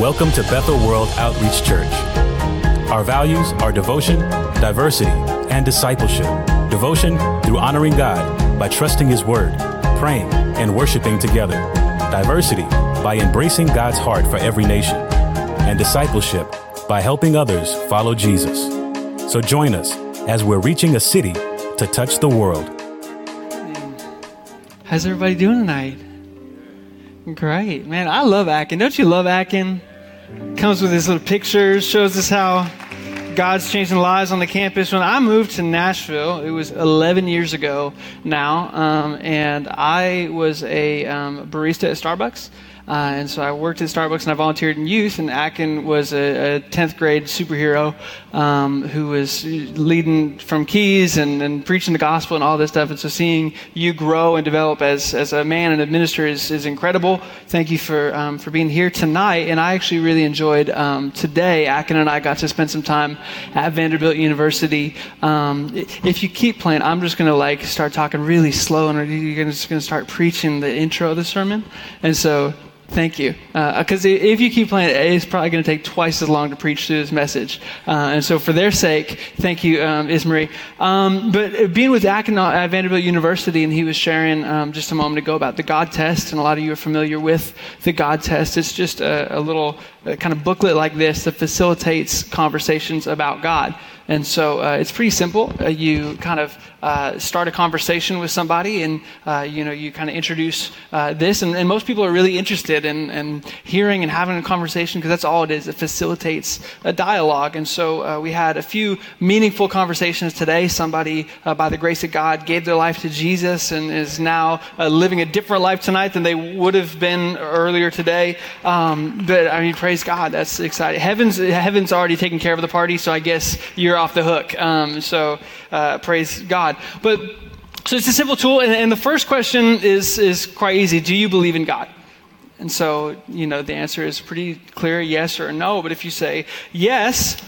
Welcome to Bethel World Outreach Church. Our values are devotion, diversity, and discipleship. Devotion through honoring God by trusting His Word, praying, and worshiping together. Diversity by embracing God's heart for every nation. And discipleship by helping others follow Jesus. So join us as we're reaching a city to touch the world. How's everybody doing tonight? Great, man. I love Akin. Don't you love Akin? Comes with his little pictures, shows us how God's changing lives on the campus. When I moved to Nashville, it was 11 years ago now, um, and I was a um, barista at Starbucks. Uh, and so I worked at Starbucks and I volunteered in youth. And Akin was a, a 10th grade superhero um, who was leading from keys and, and, preaching the gospel and all this stuff. And so seeing you grow and develop as, as a man and a minister is, is incredible. Thank you for, um, for being here tonight. And I actually really enjoyed um, today. Akin and I got to spend some time at Vanderbilt University. Um, if you keep playing, I'm just going to like start talking really slow and you're just going to start preaching the intro of the sermon. And so Thank you. Because uh, if you keep playing it, it's probably going to take twice as long to preach through this message. Uh, and so, for their sake, thank you, um, Ismarie. Um, but being with Akin at Vanderbilt University, and he was sharing um, just a moment ago about the God test, and a lot of you are familiar with the God test. It's just a, a little a kind of booklet like this that facilitates conversations about God. And so uh, it's pretty simple. Uh, you kind of uh, start a conversation with somebody, and uh, you know you kind of introduce uh, this, and, and, most people are really interested in, in hearing and having a conversation because that's all it is. It facilitates a dialogue. And so uh, we had a few meaningful conversations today. Somebody, by the grace of God, gave their life to Jesus and is now living a different life tonight than they would have been earlier today. Um, but I mean, praise God, that's exciting. Heaven's heaven's already taken care of the party, so I guess you're off the hook. Um, so uh, praise God. But so it's a simple tool, and, and the first question is is quite easy. Do you believe in God? And so, you know, the answer is pretty clear yes or no. But if you say yes,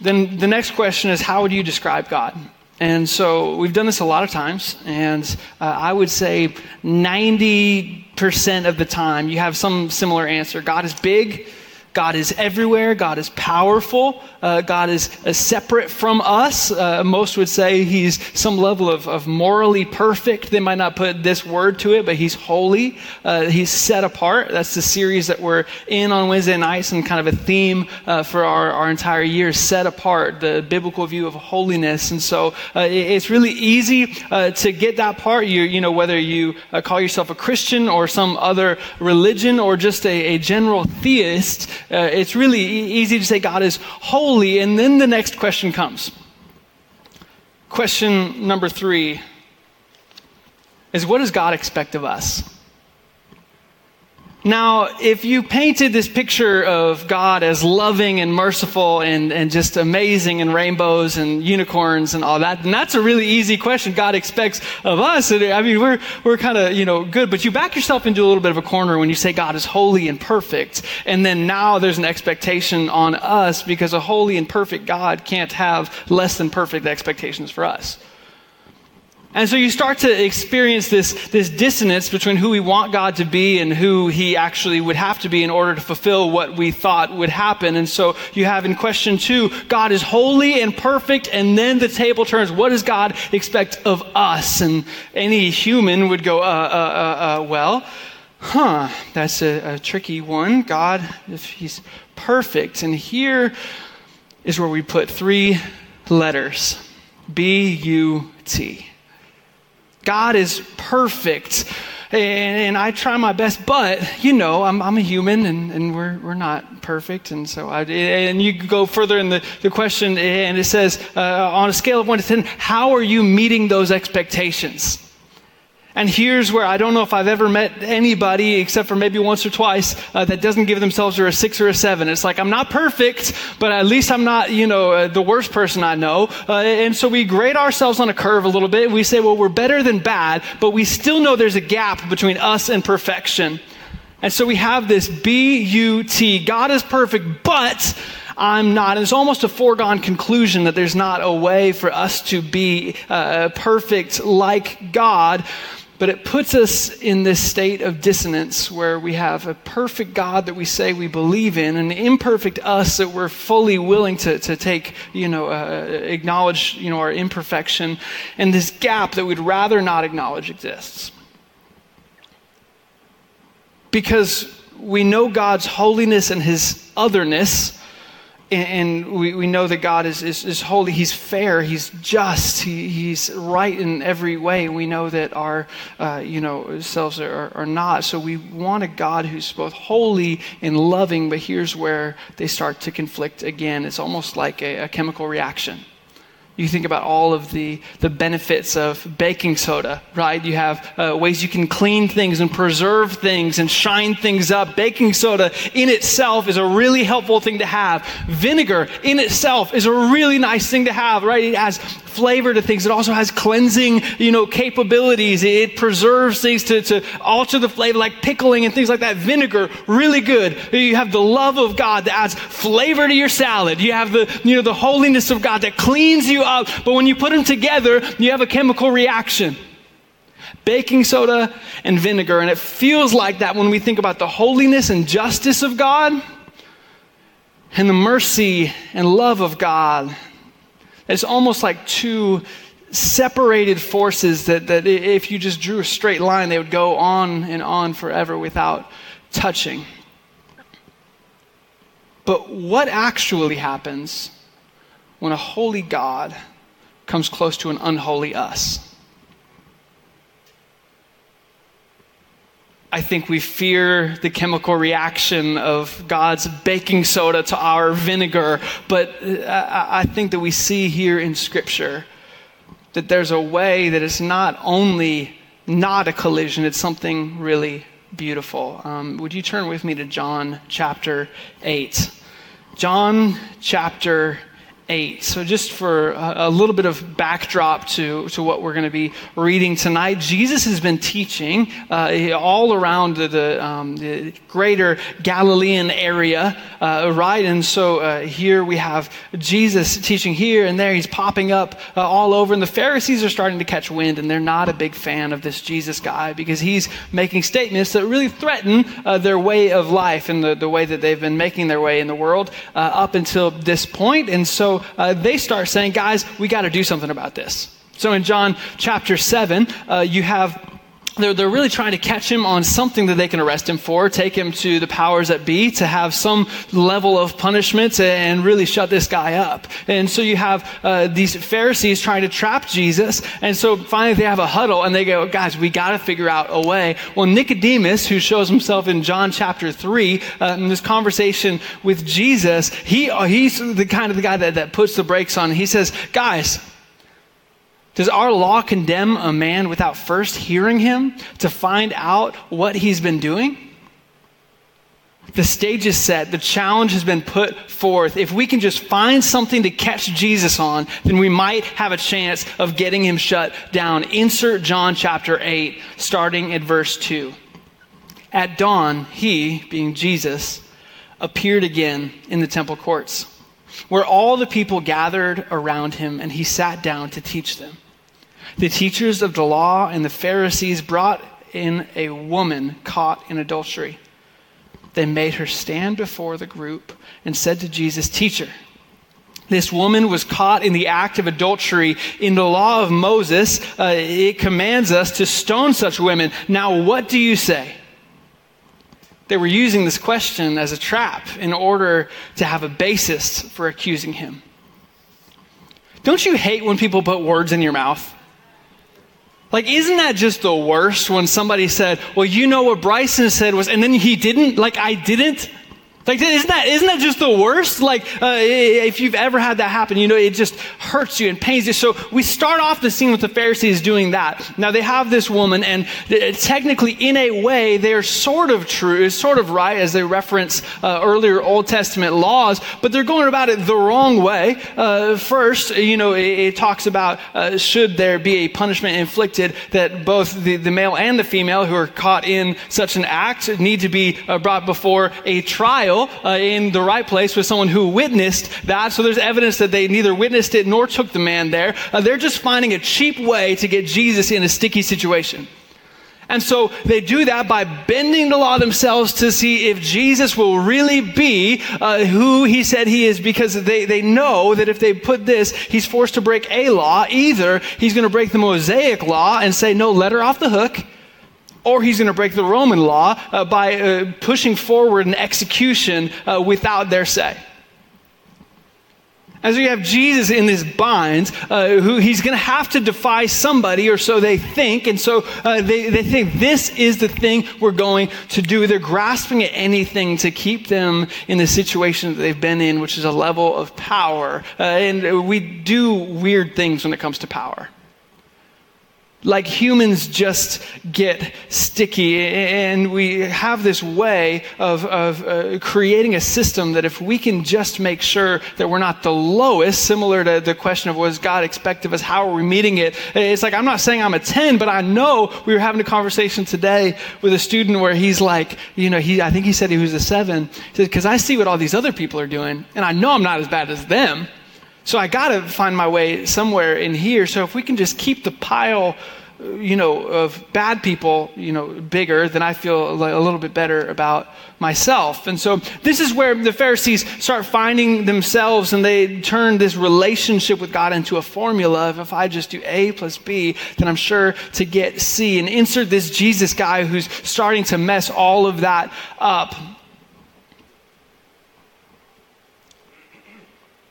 then the next question is how would you describe God? And so we've done this a lot of times, and uh, I would say 90% of the time you have some similar answer. God is big, God is everywhere. God is powerful. Uh, God is uh, separate from us. Uh, most would say he's some level of, of, morally perfect. They might not put this word to it, but he's holy. Uh, he's set apart. That's the series that we're in on Wednesday nights and kind of a theme uh, for our, our entire year set apart, the biblical view of holiness. And so uh, it, it's really easy to get that part. You, you know, whether you call yourself a Christian or some other religion or just a, a general theist. Uh, it's really e- easy to say God is holy, and then the next question comes. Question number three is what does God expect of us? Now, if you painted this picture of God as loving and merciful and, and just amazing and rainbows and unicorns and all that, then that's a really easy question God expects of us. I mean, we're, we're kind of, you know, good, but you back yourself into a little bit of a corner when you say God is holy and perfect. And then now there's an expectation on us because a holy and perfect God can't have less than perfect expectations for us. And so you start to experience this, this dissonance between who we want God to be and who he actually would have to be in order to fulfill what we thought would happen. And so you have in question two, God is holy and perfect, and then the table turns, what does God expect of us? And any human would go, uh, uh, uh, uh well, huh, that's a, a tricky one. God, if he's perfect. And here is where we put three letters B U T. God is perfect. And, and, I try my best, but you know, I'm, I'm a human and, and we're, we're not perfect. And so I, and you go further in the, the question and it says, uh, on a scale of one to 10, how are you meeting those expectations? And here's where I don't know if I've ever met anybody, except for maybe once or twice, uh, that doesn't give themselves a six or a seven. It's like, I'm not perfect, but at least I'm not, you know, uh, the worst person I know. Uh, and so we grade ourselves on a curve a little bit. We say, well, we're better than bad, but we still know there's a gap between us and perfection. And so we have this B U T. God is perfect, but I'm not. And it's almost a foregone conclusion that there's not a way for us to be uh, perfect like God. But it puts us in this state of dissonance where we have a perfect God that we say we believe in, and an imperfect us that we're fully willing to, to take, you know, uh, acknowledge, you know, our imperfection, and this gap that we'd rather not acknowledge exists. Because we know God's holiness and his otherness and we, we know that God is, is, is holy. He's fair. He's just. He, he's right in every way. We know that our uh, you know selves are, are not. So we want a God who's both holy and loving. But here's where they start to conflict again. It's almost like a, a chemical reaction. You think about all of the, the benefits of baking soda, right? You have uh, ways you can clean things and preserve things and shine things up. Baking soda in itself is a really helpful thing to have. Vinegar in itself is a really nice thing to have, right? It has flavor to things. It also has cleansing, you know, capabilities. It preserves things to, to alter the flavor, like pickling and things like that. Vinegar, really good. You have the love of God that adds flavor to your salad. You have the, you know, the holiness of God that cleans you up. But when you put them together, you have a chemical reaction. Baking soda and vinegar. And it feels like that when we think about the holiness and justice of God and the mercy and love of God it's almost like two separated forces that, that if you just drew a straight line, they would go on and on forever without touching. But what actually happens when a holy God comes close to an unholy us? I think we fear the chemical reaction of God's baking soda to our vinegar, but uh, I think that we see here in Scripture that there's a way that it's not only not a collision, it's something really beautiful. Um, would you turn with me to John chapter 8? John chapter 8. So, just for a, little bit of backdrop to, to what we're going to be reading tonight, Jesus has been teaching uh, all around the, the, um, the, greater Galilean area, uh, right? And so uh, here we have Jesus teaching here and there. He's popping up uh, all over, and the Pharisees are starting to catch wind, and they're not a big fan of this Jesus guy because he's making statements that really threaten uh, their way of life and the, the way that they've been making their way in the world uh, up until this point. And so uh, they start saying, guys, we got to do something about this. So in John chapter 7, uh, you have they're, they're really trying to catch him on something that they can arrest him for, take him to the powers that be to have some level of punishment and really shut this guy up. And so you have uh, these Pharisees trying to trap Jesus. And so finally they have a huddle and they go, guys, we got to figure out a way. Well, Nicodemus, who shows himself in John chapter 3, uh, in this conversation with Jesus, he, uh, he's the kind of the guy that, that puts the brakes on. He says, guys, does our law condemn a man without first hearing him to find out what he's been doing? The stage is set. The challenge has been put forth. If we can just find something to catch Jesus on, then we might have a chance of getting him shut down. Insert John chapter 8, starting at verse 2. At dawn, he, being Jesus, appeared again in the temple courts where all the people gathered around him, and he sat down to teach them. The teachers of the law and the Pharisees brought in a woman caught in adultery. They made her stand before the group and said to Jesus, Teacher, this woman was caught in the act of adultery. In the law of Moses, uh, it commands us to stone such women. Now, what do you say? They were using this question as a trap in order to have a basis for accusing him. Don't you hate when people put words in your mouth? Like, isn't that just the worst when somebody said, Well, you know what Bryson said was, and then he didn't? Like, I didn't? Like, isn't that, isn't that just the worst? Like, uh, if you've ever had that happen, you know, it just hurts you and pains you. So we start off the scene with the Pharisees doing that. Now, they have this woman, and technically, in a way, they're sort of true, sort of right, as they reference uh, earlier Old Testament laws, but they're going about it the wrong way. Uh, first, you know, it, it talks about uh, should there be a punishment inflicted that both the, the male and the female who are caught in such an act need to be uh, brought before a trial uh, in the right place with someone who witnessed that. So there's evidence that they neither witnessed it nor took the man there. Uh, they're just finding a cheap way to get Jesus in a sticky situation. And so they do that by bending the law themselves to see if Jesus will really be uh, who he said he is because they, they know that if they put this, he's forced to break a law. Either he's going to break the Mosaic law and say, no, let her off the hook. Or he's going to break the Roman law uh, by uh, pushing forward an execution uh, without their say. As we have Jesus in this binds, uh, who he's going to have to defy somebody, or so they think. And so uh, they, they think this is the thing we're going to do. They're grasping at anything to keep them in the situation that they've been in, which is a level of power. Uh, and we do weird things when it comes to power like humans just get sticky. And we have this way of, of uh, creating a system that if we can just make sure that we're not the lowest similar to the question of does god expect of us? How are we meeting it? It's like i'm not saying i'm a 10 but i know we were having a conversation today with a student where he's like you know he, i think he said he was a 7 because i see what all these other people are doing and i know i'm not as bad as them so I got to find my way somewhere in here. So if we can just keep the pile, you know, of bad people, you know, bigger, then I feel a little bit better about myself. And so this is where the Pharisees start finding themselves and they turn this relationship with God into a formula of if I just do A plus B, then I'm sure to get C. And insert this Jesus guy who's starting to mess all of that up.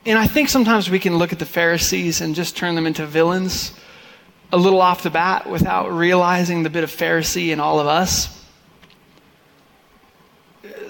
And I think sometimes we can look at the Pharisees and just turn them into villains a little off the bat without realizing the bit of Pharisee in all of us.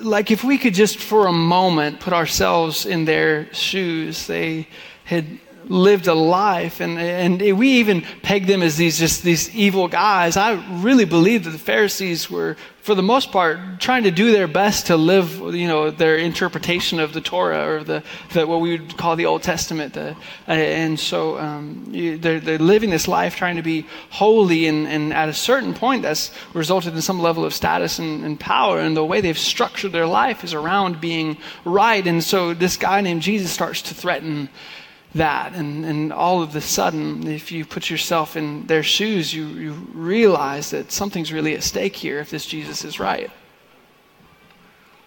Like if we could just for a moment put ourselves in their shoes, they had lived a life and, and we even pegged them as these just these evil guys. I really believe that the pharisees were for the most part trying to do their best to live you know their interpretation of the torah or the, the what we would call the old testament. The, uh, and so um, they're, they're living this life trying to be holy and, and at a certain point that's resulted in some level of status and, and power and the way they've structured their life is around being right. And so this guy named jesus starts to threaten that. And, and all of a sudden, if you put yourself in their shoes, you, you realize that something's really at stake here if this Jesus is right.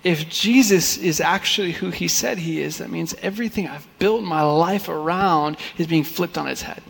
If Jesus is actually who he said he is, that means everything I've built my life around is being flipped on its head.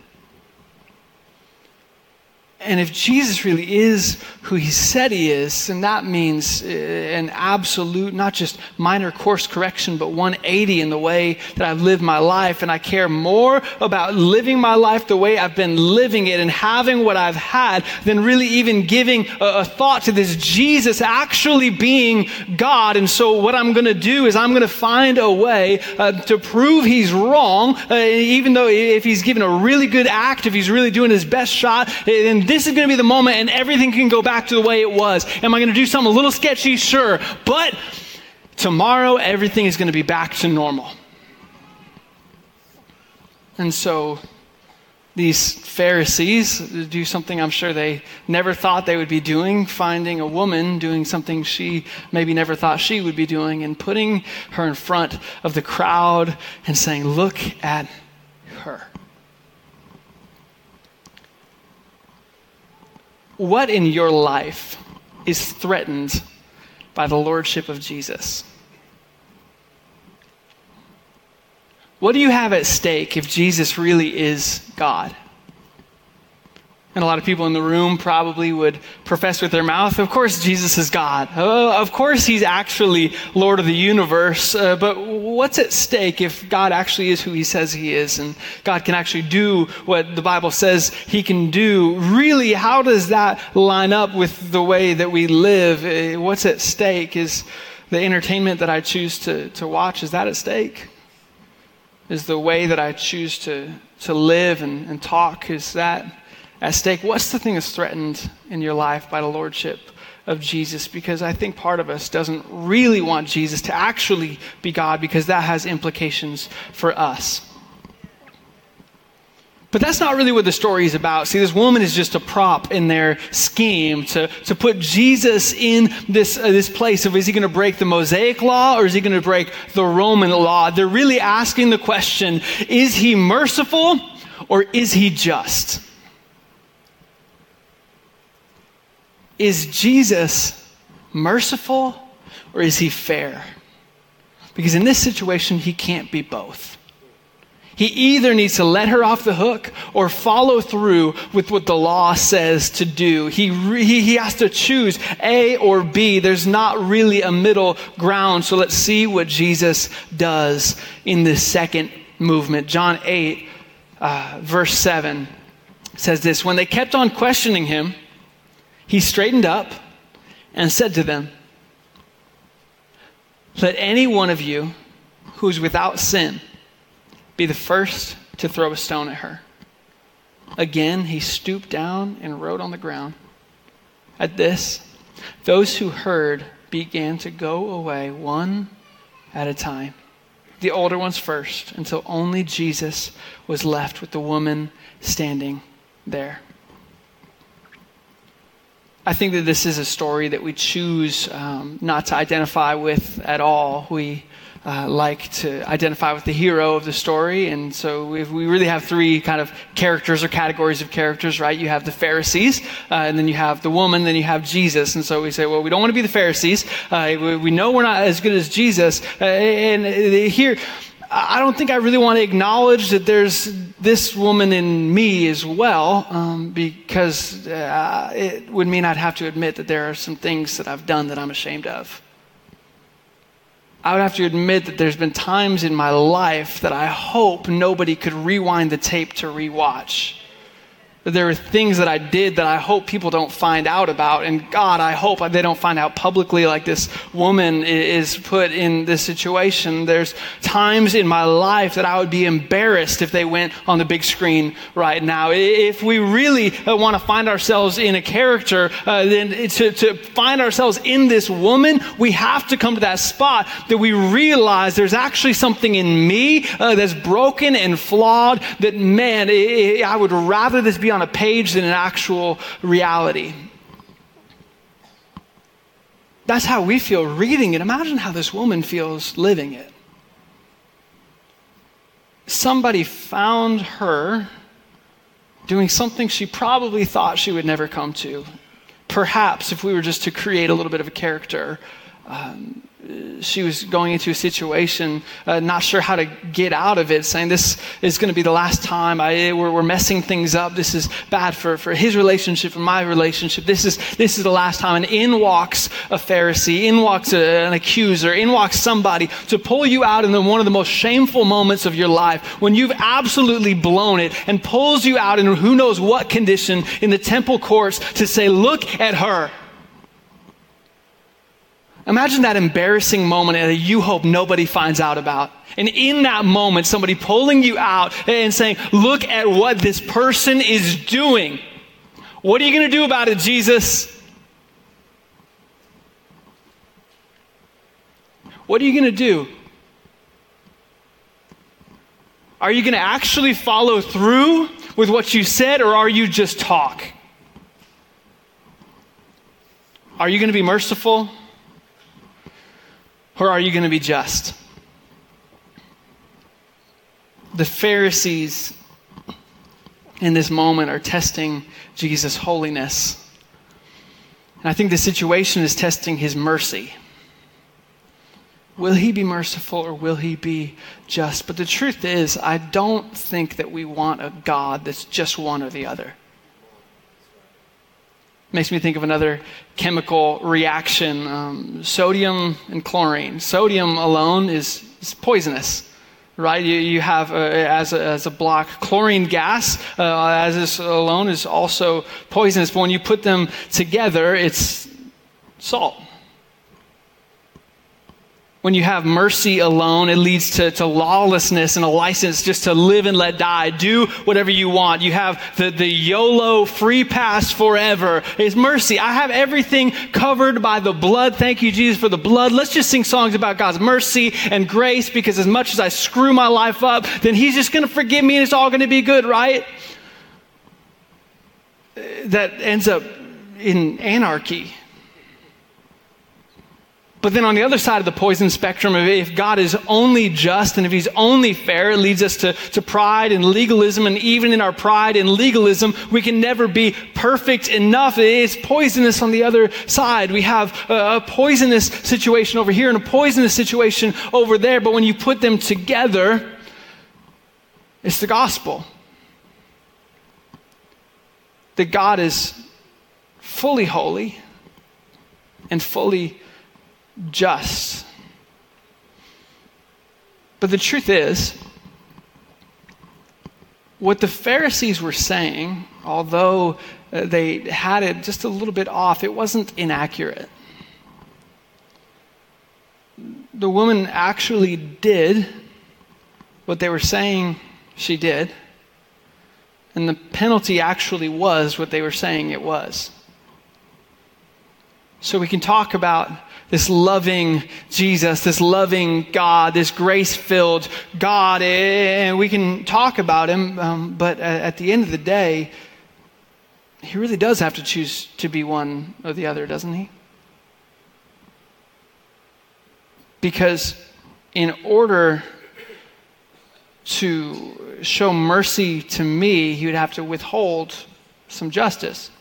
And if Jesus really is who he said he is, then that means uh, an absolute, not just minor course correction, but 180 in the way that I've lived my life. And I care more about living my life the way I've been living it and having what I've had than really even giving a, a thought to this Jesus actually being God. And so what I'm going to do is I'm going to find a way uh, to prove he's wrong, uh, even though if he's given a really good act, if he's really doing his best shot, then this is going to be the moment and everything can go back to the way it was. Am I going to do something a little sketchy? Sure. But tomorrow, everything is going to be back to normal. And so these Pharisees do something I'm sure they never thought they would be doing, finding a woman doing something she maybe never thought she would be doing, and putting her in front of the crowd and saying, Look at her. What in your life is threatened by the lordship of Jesus? What do you have at stake if Jesus really is God? And a lot of people in the room probably would profess with their mouth, of course, Jesus is God. Uh, of course, he's actually Lord of the universe. Uh, but what's at stake if God actually is who he says he is and God can actually do what the Bible says he can do? Really, how does that line up with the way that we live? Uh, what's at stake? Is the entertainment that I choose to, to watch, is that at stake? Is the way that I choose to, to live and, and talk, is that at stake. What's the thing that's threatened in your life by the lordship of Jesus? Because I think part of us doesn't really want Jesus to actually be God because that has implications for us. But that's not really what the story is about. See, this woman is just a prop in their scheme to, to put Jesus in this, uh, this place of is he going to break the Mosaic law or is he going to break the Roman law? They're really asking the question is he merciful or is he just? Is Jesus merciful or is he fair? Because in this situation, he can't be both. He either needs to let her off the hook or follow through with what the law says to do. He, he, he has to choose A or B. There's not really a middle ground. So let's see what Jesus does in this second movement. John 8, uh, verse 7 says this When they kept on questioning him, he straightened up and said to them, Let any one of you who is without sin be the first to throw a stone at her. Again, he stooped down and wrote on the ground. At this, those who heard began to go away one at a time. The older ones first, until only Jesus was left with the woman standing there. I think that this is a story that we choose um, not to identify with at all. We uh, like to identify with the hero of the story. And so we really have three kind of characters or categories of characters, right? You have the Pharisees, uh, and then you have the woman, then you have Jesus. And so we say, well, we don't want to be the Pharisees. Uh, we, we, know we're not as good as Jesus. Uh, and here, I don't think I really want to acknowledge that there's this woman in me as well, um, because uh, it would mean I'd have to admit that there are some things that I've done that I'm ashamed of. I would have to admit that there's been times in my life that I hope nobody could rewind the tape to rewatch there are things that I did that I hope people don't find out about. And God, I hope they don't find out publicly like this woman is put in this situation. There's times in my life that I would be embarrassed if they went on the big screen right now. If we really uh, want to find ourselves in a character, uh, then to, to find ourselves in this woman, we have to come to that spot that we realize there's actually something in me uh, that's broken and flawed that, man, I would rather this be on a page than an actual reality. That's how we feel reading it. Imagine how this woman feels living it. Somebody found her doing something she probably thought she would never come to. Perhaps, if we were just to create a little bit of a character, um, she was going into a situation, uh, not sure how to get out of it, saying, This is going to be the last time. I, we're, we're, messing things up. This is bad for, for his relationship and my relationship. This is, this is the last time. And in walks a Pharisee, in walks a, an accuser, in walks somebody to pull you out in the, one of the most shameful moments of your life when you've absolutely blown it and pulls you out in who knows what condition in the temple courts to say, Look at her. Imagine that embarrassing moment that you hope nobody finds out about. And in that moment, somebody pulling you out and saying, Look at what this person is doing. What are you going to do about it, Jesus? What are you going to do? Are you going to actually follow through with what you said, or are you just talk? Are you going to be merciful? Or are you going to be just? The Pharisees in this moment are testing Jesus' holiness. And I think the situation is testing his mercy. Will he be merciful or will he be just? But the truth is, I don't think that we want a God that's just one or the other. Makes me think of another chemical reaction um, sodium and chlorine. Sodium alone is, is poisonous right? You, you have uh, as, a, as a block chlorine gas, uh, as this alone is also poisonous, but when you put them together, it's salt when you have mercy alone, it leads to, to lawlessness and a license just to live and let die. Do whatever you want. You have the, the YOLO free pass forever. It's mercy. I have everything covered by the blood. Thank you, Jesus, for the blood. Let's just sing songs about God's mercy and grace because as much as I screw my life up, then He's just going to forgive me and it's all going to be good, right? That ends up in anarchy But then on the other side of the poison spectrum, if God is only just and if he's only fair, it leads us to, to pride and legalism. And even in our pride and legalism, we can never be perfect enough. It's poisonous on the other side. We have a, a poisonous situation over here and a poisonous situation over there. But when you put them together, it's the gospel. That God is fully holy and fully just. But the truth is, what the Pharisees were saying, although uh, they had it just a little bit off, it wasn't inaccurate. The woman actually did what they were saying she did, and the penalty actually was what they were saying it was. So we can talk about this loving Jesus, this loving God, this grace filled God. And we can talk about him, um, but at the end of the day, he really does have to choose to be one or the other, doesn't he? Because in order to show mercy to me, he would have to withhold some justice.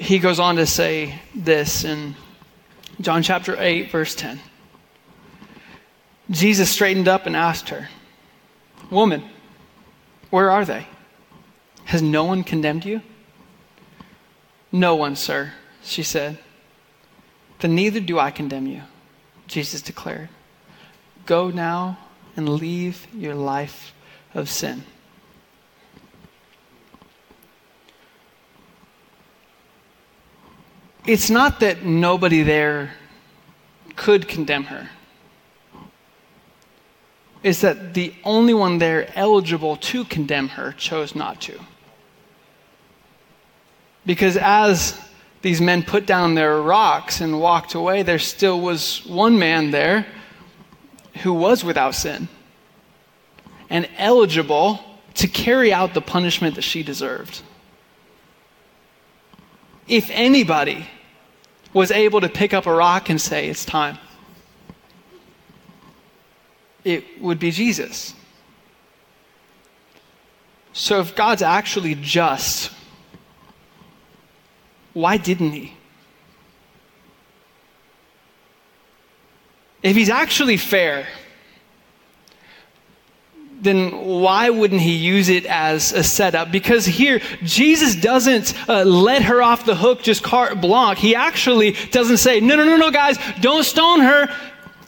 He goes on to say this in John chapter 8, verse 10. Jesus straightened up and asked her, Woman, where are they? Has no one condemned you? No one, sir, she said. Then neither do I condemn you, Jesus declared. Go now and leave your life of sin. It's not that nobody there could condemn her. It's that the only one there eligible to condemn her chose not to. Because as these men put down their rocks and walked away, there still was one man there who was without sin and eligible to carry out the punishment that she deserved if anybody was able to pick up a rock and say, It's time, it would be Jesus. So if God's actually just, why didn't he? If he's actually fair, then why wouldn't he use it as a setup? Because here, Jesus doesn't uh, let her off the hook just carte blanche. He actually doesn't say, no, no, no, no, guys, don't stone her.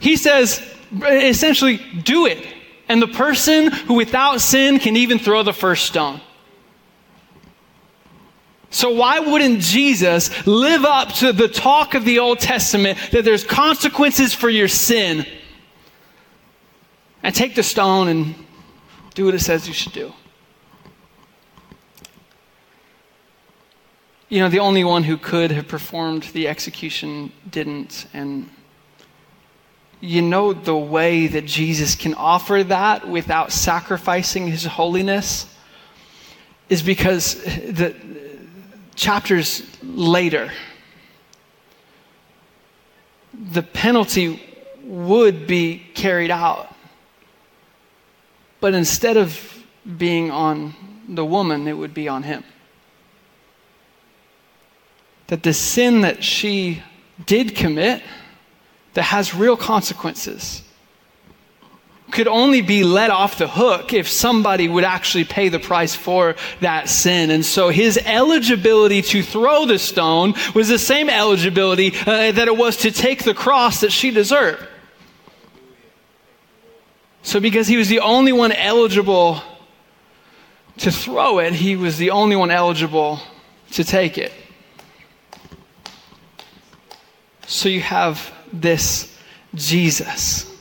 He says, essentially, do it. And the person who without sin can even throw the first stone. So, why wouldn't Jesus live up to the talk of the Old Testament that there's consequences for your sin? And take the stone and do what it says you should do. You know, the only one who could have performed the execution didn't. And you know the way that Jesus can offer that without sacrificing his holiness is because the chapters later, the penalty would be carried out. But instead of being on the woman, it would be on him. That the sin that she did commit, that has real consequences, could only be let off the hook if somebody would actually pay the price for that sin. And so his eligibility to throw the stone was the same eligibility uh, that it was to take the cross that she deserved. So, because he was the only one eligible to throw it, he was the only one eligible to take it. So, you have this Jesus,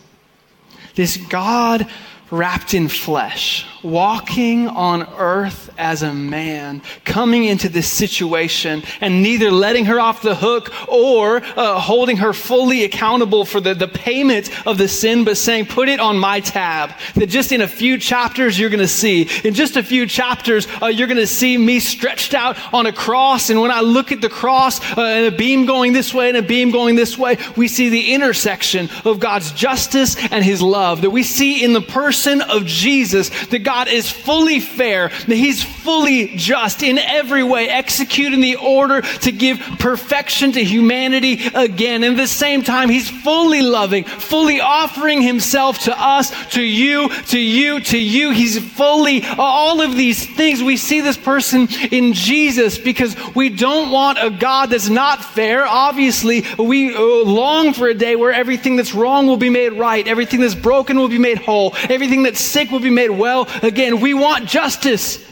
this God wrapped in flesh, walking on earth as a man, coming into this situation and neither letting her off the hook or uh, holding her fully accountable for the, the payment of the sin, but saying, put it on my tab. That just in a few chapters you're going to see. In just a few chapters, uh, you're going to see me stretched out on a cross. And when I look at the cross uh, and a beam going this way and a beam going this way, we see the intersection of God's justice and his love. That we see in the person of Jesus that God is fully fair, that he's fully just in every way, executing the order to give perfection to humanity again. And at the same time, he's fully loving, fully offering himself to us, to you, to you, to you. He's fully all of these things. We see this person in Jesus because we don't want a God that's not fair. Obviously, we uh, long for a day where everything that's wrong will be made right, everything that's broken will be made whole, everything that's sick will be made well again. We want justice.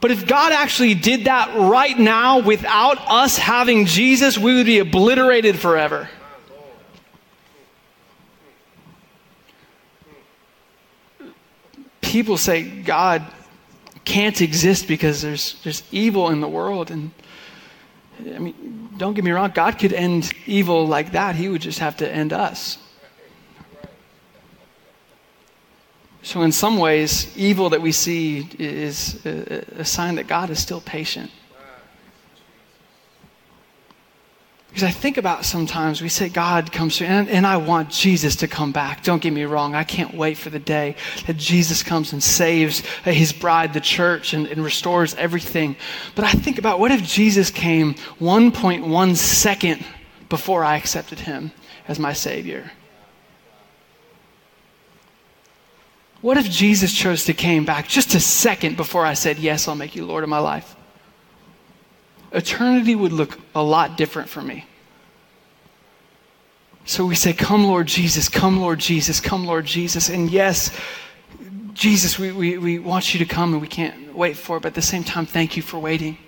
But if God actually did that right now without us having Jesus, we would be obliterated forever. People say God can't exist because there's, there's evil in the world. And I mean, don't get me wrong, God could end evil like that. He would just have to end us. So, in some ways, evil that we see is a, sign that God is still patient. Because I think about sometimes we say God comes through, and, and, I want Jesus to come back. Don't get me wrong. I can't wait for the day that Jesus comes and saves his bride, the church, and, and restores everything. But I think about what if Jesus came 1.1 second before I accepted him as my Savior? What if Jesus chose to came back just a second before I said, Yes, I'll make you Lord of my life? Eternity would look a lot different for me. So we say, Come, Lord Jesus, come, Lord Jesus, come, Lord Jesus. And yes, Jesus, we, we, we want you to come and we can't wait for it, but at the same time, thank you for waiting.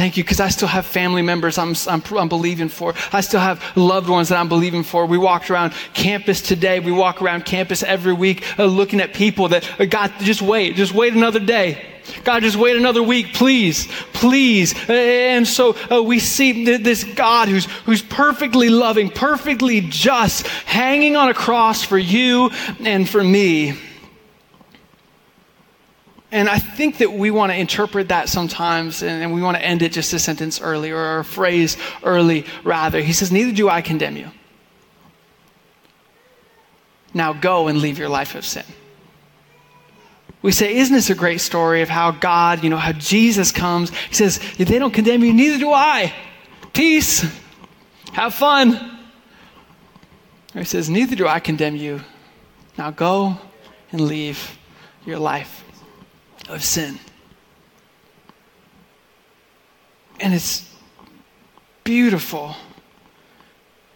Thank you, because I still have family members I'm, I'm, I'm, believing for. I still have loved ones that I'm believing for. We walked around campus today. We walk around campus every week uh, looking at people that, uh, God, just wait, just wait another day. God, just wait another week, please, please. And so uh, we see this God who's, who's perfectly loving, perfectly just, hanging on a cross for you and for me. And I think that we want to interpret that sometimes, and we want to end it just a sentence early or a phrase early, rather. He says, Neither do I condemn you. Now go and leave your life of sin. We say, Isn't this a great story of how God, you know, how Jesus comes? He says, they don't condemn you, neither do I. Peace. Have fun. He says, Neither do I condemn you. Now go and leave your life of sin. And it's beautiful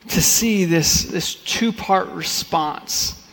to see this, this two part response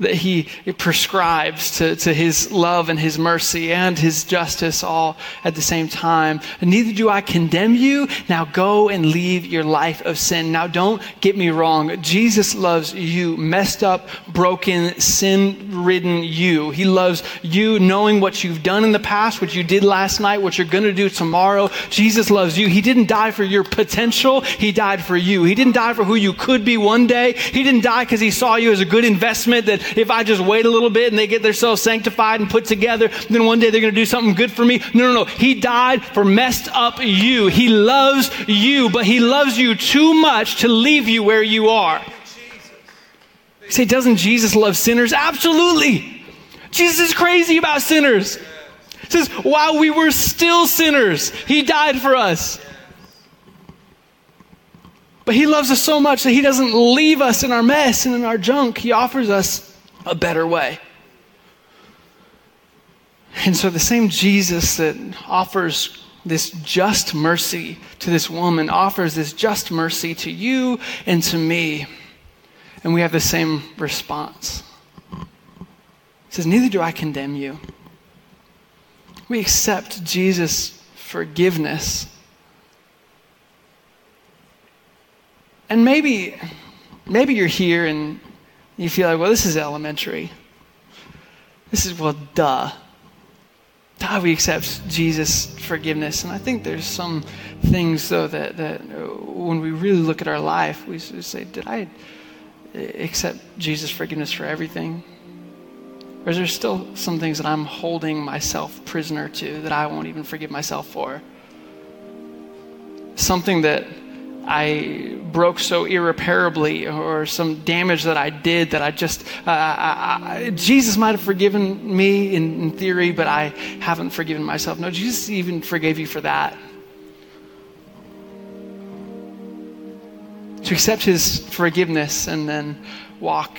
that he prescribes to, to his love and his mercy and his justice all at the same time. Neither do I condemn you. Now go and leave your life of sin. Now don't get me wrong. Jesus loves you, messed up, broken, sin ridden you. He loves you knowing what you've done in the past, what you did last night, what you're going to do tomorrow. Jesus loves you. He didn't die for your potential. He died for you. He didn't die for who you could be one day. He didn't die because he saw you as a good investment that if I just wait a little bit and they get themselves sanctified and put together, then one day they're going to do something good for me. No, no, no. He died for messed up you. He loves you, but he loves you too much to leave you where you are. You say, doesn't Jesus love sinners? Absolutely. Jesus is crazy about sinners. Says, while we were still sinners, he died for us. But he loves us so much that he doesn't leave us in our mess and in our junk. He offers us a better way. And so, the same Jesus that offers this just mercy to this woman offers this just mercy to you and to me. And we have the same response. He says, Neither do I condemn you. We accept Jesus' forgiveness. And maybe, maybe you're here and you feel like, well, this is elementary. This is, well, duh. Duh, we accept Jesus' forgiveness. And I think there's some things, though, that, that uh, when we really look at our life, we say, Did I uh, accept Jesus' forgiveness for everything? Or is there still some things that I'm holding myself prisoner to that I won't even forgive myself for? Something that I broke so irreparably, or some damage that I did that I just, uh, I, I, Jesus might have forgiven me in, in theory, but I haven't forgiven myself. No, Jesus even forgave you for that. To accept his forgiveness and then walk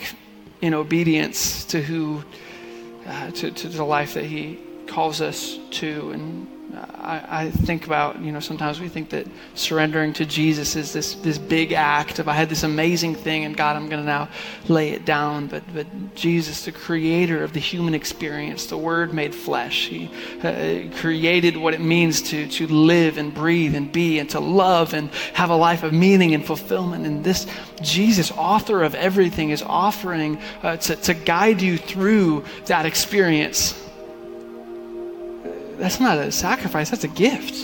in obedience to who, uh, to, to the life that he calls us to. And I, I, think about, you know, sometimes we think that surrendering to Jesus is this, this big act of I had this amazing thing and God, I'm going to now lay it down. But, but Jesus, the creator of the human experience, the Word made flesh, He uh, created what it means to, to live and breathe and be and to love and have a life of meaning and fulfillment. And this Jesus, author of everything, is offering uh, to, to guide you through that experience that's not a sacrifice, that's a gift.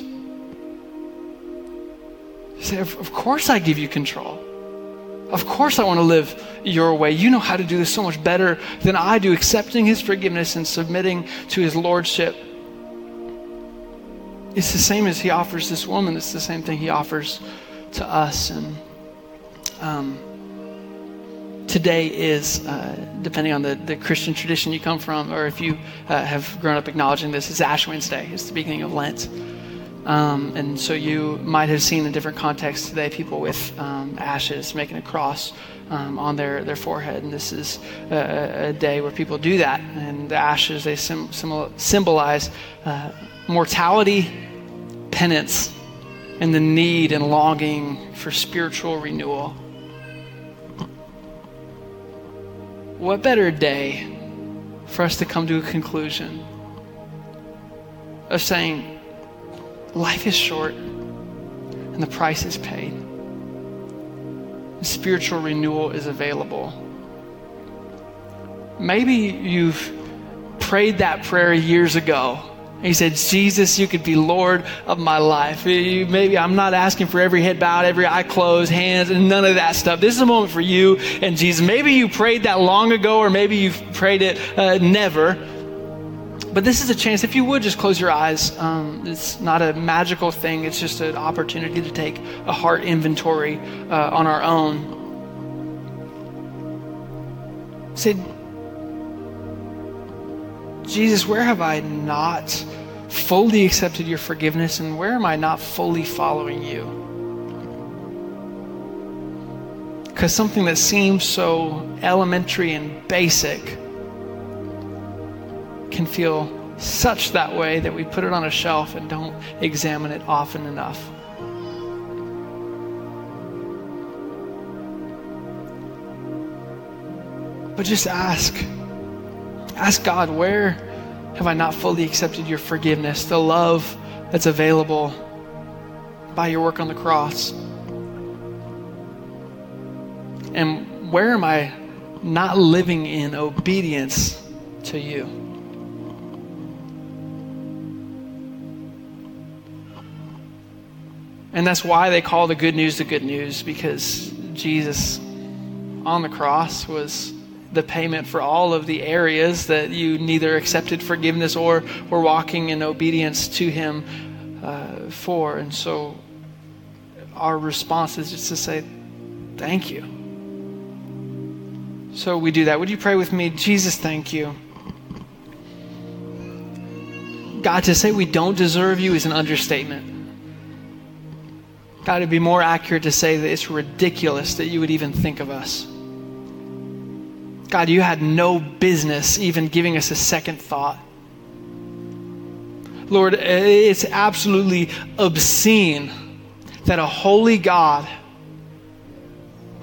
You say, of, of course I give you control. Of course I want to live your way. You know how to do this so much better than I do, accepting his forgiveness and submitting to his lordship. It's the same as he offers this woman, it's the same thing he offers to us. And um, today is, uh, depending on the, the Christian tradition you come from, or if you uh, have grown up acknowledging this, it's Ash Wednesday. It's the beginning of Lent. Um, and so you might have seen in different contexts today people with um, ashes making a cross um, on their, their forehead. And this is a, a, day where people do that. And the ashes, they sim- symbolize uh, mortality, penance, and the need and longing for spiritual renewal. What better day for us to come to a conclusion of saying, life is short and the price is paid. Spiritual renewal is available. Maybe you've prayed that prayer years ago he said, Jesus, you could be Lord of my life. Maybe I'm not asking for every head bowed, every eye closed, hands, and none of that stuff. This is a moment for you and Jesus. Maybe you prayed that long ago, or maybe you've prayed it uh, never. But this is a chance, if you would just close your eyes. Um, it's not a magical thing, it's just an opportunity to take a heart inventory uh, on our own. Say, Jesus, where have I not fully accepted your forgiveness and where am I not fully following you? Because something that seems so elementary and basic can feel such that way that we put it on a shelf and don't examine it often enough. But just ask. Ask God, where have I not fully accepted your forgiveness, the love that's available by your work on the cross? And where am I not living in obedience to you? And that's why they call the good news the good news, because Jesus on the cross was the payment for all of the areas that you neither accepted forgiveness or were walking in obedience to Him uh, for. And so our response is just to say, Thank you. So we do that. Would you pray with me? Jesus, thank you. God, to say we don't deserve you is an understatement. God, it'd be more accurate to say that it's ridiculous that you would even think of us. God, you had no business even giving us a second thought. Lord, it's absolutely obscene that a holy God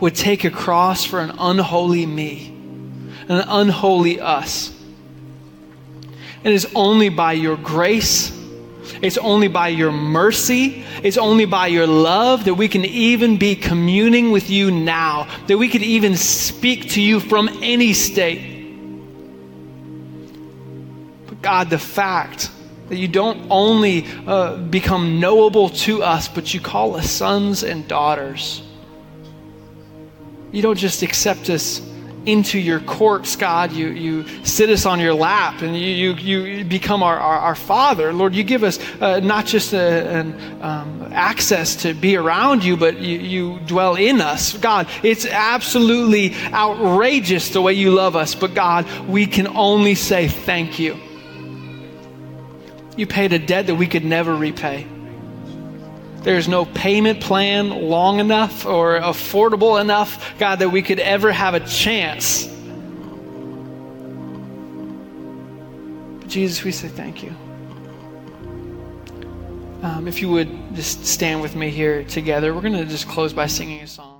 would take a cross for an unholy me, an unholy us. It is only by your grace it's only by your mercy, it's only by your love that we can even be communing with you now, that we could even speak to you from any state. But God, the fact that you don't only uh, become knowable to us, but you call us sons and daughters. You don't just accept us into your courts, God. You, you sit us on your lap and you, you, you become our, our, our Father. Lord, you give us uh, not just a, an um, access to be around you, but you, you dwell in us. God, it's absolutely outrageous the way you love us, but God, we can only say thank you. You paid a debt that we could never repay. There's no payment plan long enough or affordable enough, God, that we could ever have a chance. But Jesus, we say thank you. Um, if you would just stand with me here together, we're going to just close by singing a song.